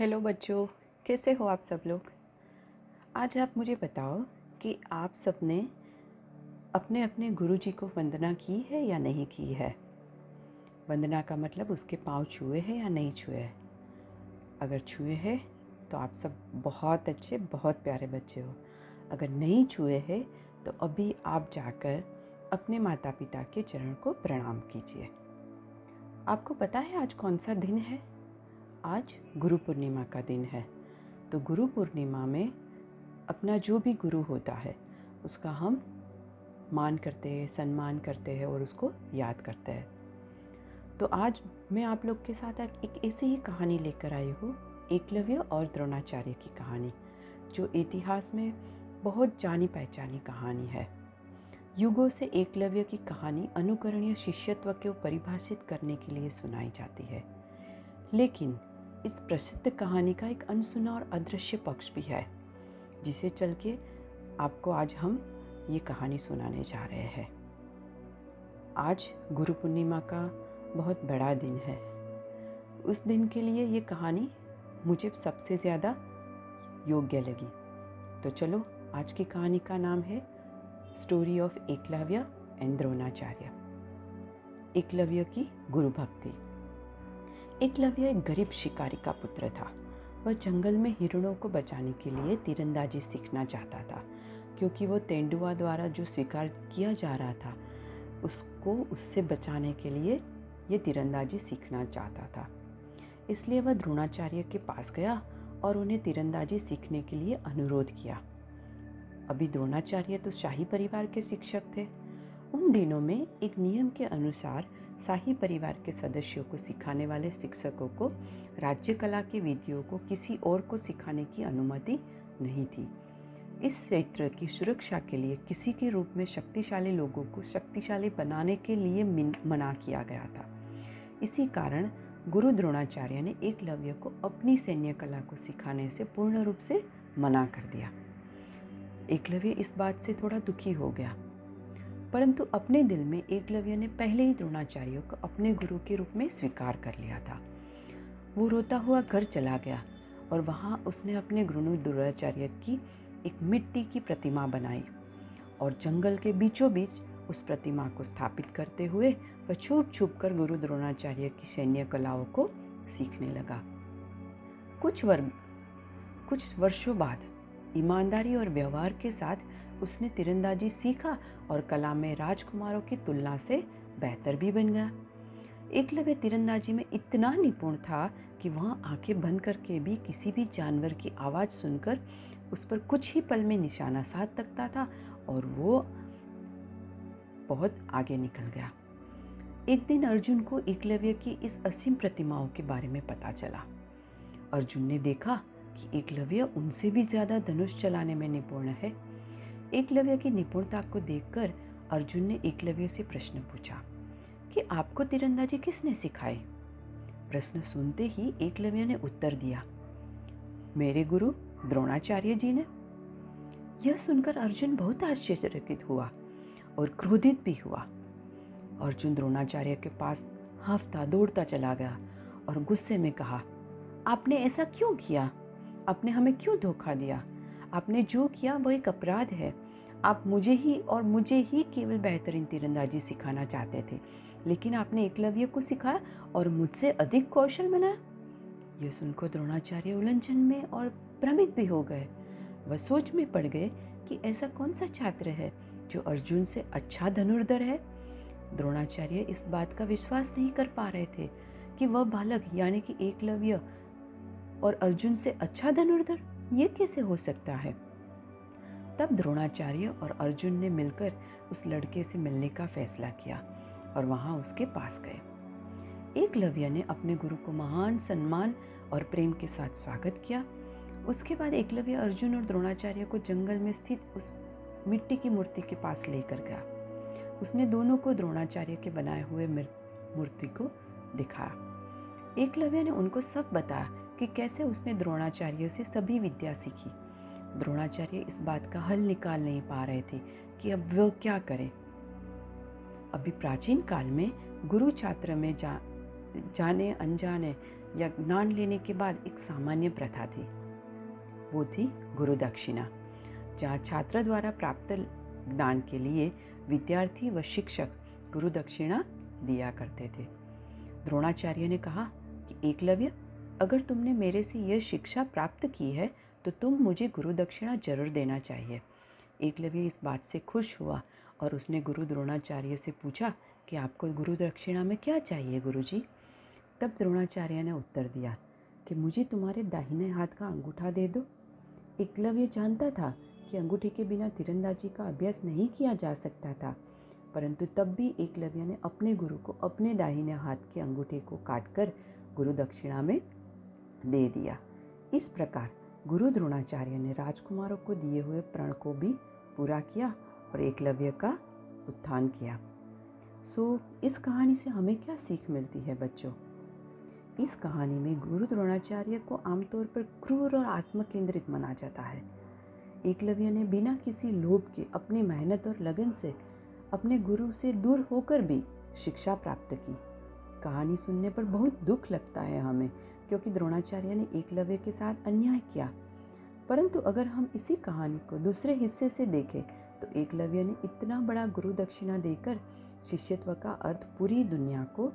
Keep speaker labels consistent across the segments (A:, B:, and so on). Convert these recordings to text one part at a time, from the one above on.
A: Hello बच्चों, कैसे हो आप सब लोग? आज आप मुझे बताओ कि आप सबने अपने अपने गुरुजी को वंदना की है या नहीं की है? वंदना का मतलब उसके पाँव छुए हैं या नहीं छुए हैं? अगर छुए हैं तो आप सब बहुत अच्छे, बहुत प्यारे बच्चे हो। अगर नहीं छुए हैं तो अभी आप जाकर अपने माता पिता के चरण को प्रणाम कीजिए। आपको पता है आज कौन सा दिन है? आज गुरु पूर्णिमा का दिन है। तो गुरु पूर्णिमा में अपना जो भी गुरु होता है, उसका हम मान करते हैं, सम्मान करते हैं और उसको याद करते हैं। तो आज मैं आप लोग के साथ एक ऐसी ही कहानी लेकर आई हूँ, एकलव्य और द्रोणाचार्य की कहानी, जो इतिहास में बहुत जानी पहचानी कहानी है। युगों से एकलव्य की कहानी अनुकरणीय शिष्यत्व को परिभाषित करने के लिए सुनाई जाती है। लेकिन इस प्रसिद्ध कहानी का एक अनसुना और अदृश्य पक्ष भी है, जिसे चल के आपको आज हम ये कहानी सुनाने जा रहे हैं। आज गुरु पूर्णिमा का बहुत बड़ा दिन है। उस दिन के लिए ये कहानी मुझे सबसे ज़्यादा योग्य लगी। तो चलो, आज की कहानी का नाम है story of Eklavya and Dronacharya Eklavya की गुरु भक्ति एकलव्य एक गरीब शिकारी का पुत्र था। वह जंगल में हिरणों को बचाने के लिए तीरंदाजी सीखना चाहता था, क्योंकि वो तेंदुआ द्वारा जो स्वीकार किया जा रहा था, उसको उससे बचाने के लिए ये तीरंदाजी सीखना चाहता था। इसलिए वह द्रोणाचार्य के पास गया और उन्हें तीरंदाजी सीखने के लिए अनुरोध किया। अभी द्रोणाचार्य तो शाही परिवार के शिक्षक थे। उन दिनों में एक नियम के अनुसार शाही परिवार के सदस्यों को सिखाने वाले शिक्षकों को, राज्य कला की विधियों को किसी और को सिखाने की अनुमति नहीं थी। इस क्षेत्र की सुरक्षा के लिए किसी के रूप में शक्तिशाली लोगों को शक्तिशाली बनाने के लिए मना किया गया था। इसी कारण गुरु द्रोणाचार्य ने एकलव्य को अपनी सैन्य कला को सिखाने से पूर्ण रूप से मना कर दिया। एकलव्य इस बात से थोड़ा दुखी हो गया। परंतु अपने दिल में एकलव्य ने पहले ही द्रोणाचार्य को अपने गुरु के रूप में स्वीकार कर लिया था। वो रोता हुआ घर चला गया और वहाँ उसने अपने गुरु द्रोणाचार्य की एक मिट्टी की प्रतिमा बनाई और जंगल के बीचों बीच उस प्रतिमा को स्थापित करते हुए वह छुप छुप कर गुरु द्रोणाचार्य की सैन्य कलाओं को सीखने लगा। कुछ वर्ग, कुछ वर्षों बाद ईमानदारी और व्यवहार के साथ उसने तीरंदाजी सीखा और कला में राजकुमारों की तुलना से बेहतर भी बन गया। एकलव्य तीरंदाजी में इतना निपुण था कि वह आँखें बंद करके भी किसी भी जानवर की आवाज़ सुनकर उस पर कुछ ही पल में निशाना साध सकता था और वो बहुत आगे निकल गया। एक दिन अर्जुन को एकलव्य की इस असीम प्रतिमाओं के बारे में पता चला। अर्जुन ने देखा कि एकलव्य उनसे भी ज़्यादा धनुष चलाने में निपुण है। एकलव्य की निपुणता को देखकर अर्जुन ने एकलव्य से प्रश्न पूछा कि आपको तीरंदाजी किसने सिखाई? प्रश्न सुनते ही एकलव्य ने उत्तर दिया, मेरे गुरु द्रोणाचार्य जी ने। यह सुनकर अर्जुन बहुत आश्चर्यचकित हुआ और क्रोधित भी हुआ। अर्जुन द्रोणाचार्य के पास हाफता दौड़ता चला गया और गुस्से में कहा, आपने ऐसा क्यों किया? आपने हमें क्यों धोखा दिया? आपने जो किया वह एक अपराध है। आप मुझे ही और मुझे ही केवल बेहतरीन तीरंदाजी सिखाना चाहते थे। लेकिन आपने एकलव्य को सिखाया और मुझसे अधिक कौशल बनाया। यह सुनकर द्रोणाचार्य उलझन में और भ्रमित भी हो गए। वह सोच में पड़ गए कि ऐसा कौन सा छात्र है जो अर्जुन से अच्छा धनुर्धर है? द्रोणाचार्य इस बात का विश्वास नहीं कर पा रहे थे कि वह बालक, यानी कि एकलव्य, और अर्जुन से अच्छा धनुर्धर? ये कैसे हो सकता है? तब द्रोणाचार्य और अर्जुन ने मिलकर उस लड़के से मिलने का फैसला किया और वहाँ उसके पास गए। एकलव्य ने अपने गुरु को महान सम्मान और प्रेम के साथ स्वागत किया। उसके बाद एकलव्य अर्जुन और द्रोणाचार्य को जंगल में स्थित उस मिट्टी की मूर्ति के पास लेकर गया। उसने दोनों को द्रोणाचार्य के बनाए हुए मूर्ति को दिखाया एकलव्य ने उनको सब बताया कि कैसे उसने द्रोणाचार्य से सभी विद्या सीखी। द्रोणाचार्य इस बात का हल निकाल नहीं पा रहे थे कि अब वह क्या करें। अभी प्राचीन काल में गुरु छात्र में जा, जाने, अनजाने या ज्ञान लेने के बाद एक सामान्य प्रथा थी। वो थी गुरु दक्षिणा, जहाँ छात्र द्वारा प्राप्त ज्ञान के लिए विद्यार्थी व शिक्षक गुरु दक्षिणा दिया करते थे। द्रोणाचार्य ने कहा कि एकलव्य अगर तुमने मेरे से यह शिक्षा प्राप्त की है तो तुम मुझे गुरु दक्षिणा ज़रूर देना चाहिए। एकलव्य इस बात से खुश हुआ और उसने गुरु द्रोणाचार्य से पूछा, कि आपको गुरु दक्षिणा में क्या चाहिए गुरु जी तब द्रोणाचार्य ने उत्तर दिया, कि मुझे तुम्हारे दाहिने हाथ का अंगूठा दे दो। एकलव्य जानता था कि अंगूठे के बिना तीरंदाजी का अभ्यास नहीं किया जा सकता था, परंतु तब भी एकलव्य ने अपने गुरु को अपने दाहिने हाथ के अंगूठे को काटकर गुरु दक्षिणा में दे दिया। इस प्रकार गुरु द्रोणाचार्य ने राजकुमारों को दिए हुए प्रण को भी पूरा किया और एकलव्य का उत्थान किया। सो, इस कहानी से हमें क्या सीख मिलती है बच्चों? इस कहानी में गुरु द्रोणाचार्य को आमतौर पर क्रूर और आत्मकेंद्रित माना जाता है। एकलव्य ने बिना किसी लोभ के अपनी मेहनत और लगन से अपने गुरु से दूर होकर भी शिक्षा प्राप्त की। कहानी सुनने पर बहुत दुख लगता है हमें, क्योंकि द्रोणाचार्य ने एकलव्य के साथ अन्याय किया। परंतु अगर हम इसी कहानी को दूसरे हिस्से से देखें तो एकलव्य ने इतना बड़ा गुरु दक्षिणा देकर शिष्यत्व का अर्थ पूरी दुनिया को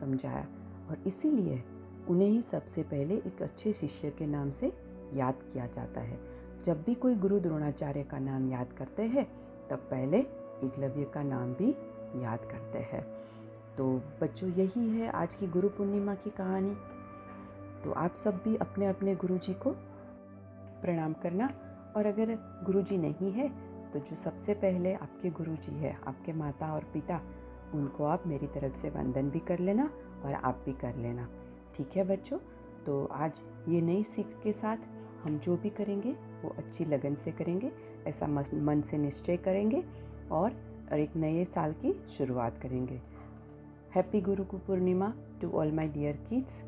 A: समझाया। और इसीलिए उन्हें ही सबसे पहले एक अच्छे शिष्य के नाम से याद किया जाता है। जब भी कोई गुरु द्रोणाचार्य का नाम याद करते हैं, तब पहले एकलव्य का नाम भी याद करते हैं। तो बच्चों, यही है आज की गुरु पूर्णिमा की कहानी। तो आप सब भी अपने अपने गुरु जी को प्रणाम करना। और अगर गुरु जी नहीं है तो जो सबसे पहले आपके गुरु जी है, आपके माता और पिता, उनको आप मेरी तरफ़ से वंदन भी कर लेना और आप भी कर लेना। ठीक है बच्चों? तो आज ये नई सीख के साथ हम जो भी करेंगे, वो अच्छी लगन से करेंगे, ऐसा मन से निश्चय करेंगे और एक नए साल की शुरुआत करेंगे। हैप्पी गुरु की Purnima to all my dear kids.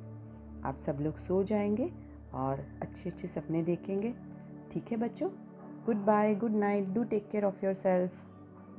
A: आप सब लोग सो जाएँगे और अच्छे अच्छे सपने देखेंगे। ठीक है बच्चों? Good bye, good night, do take care of yourself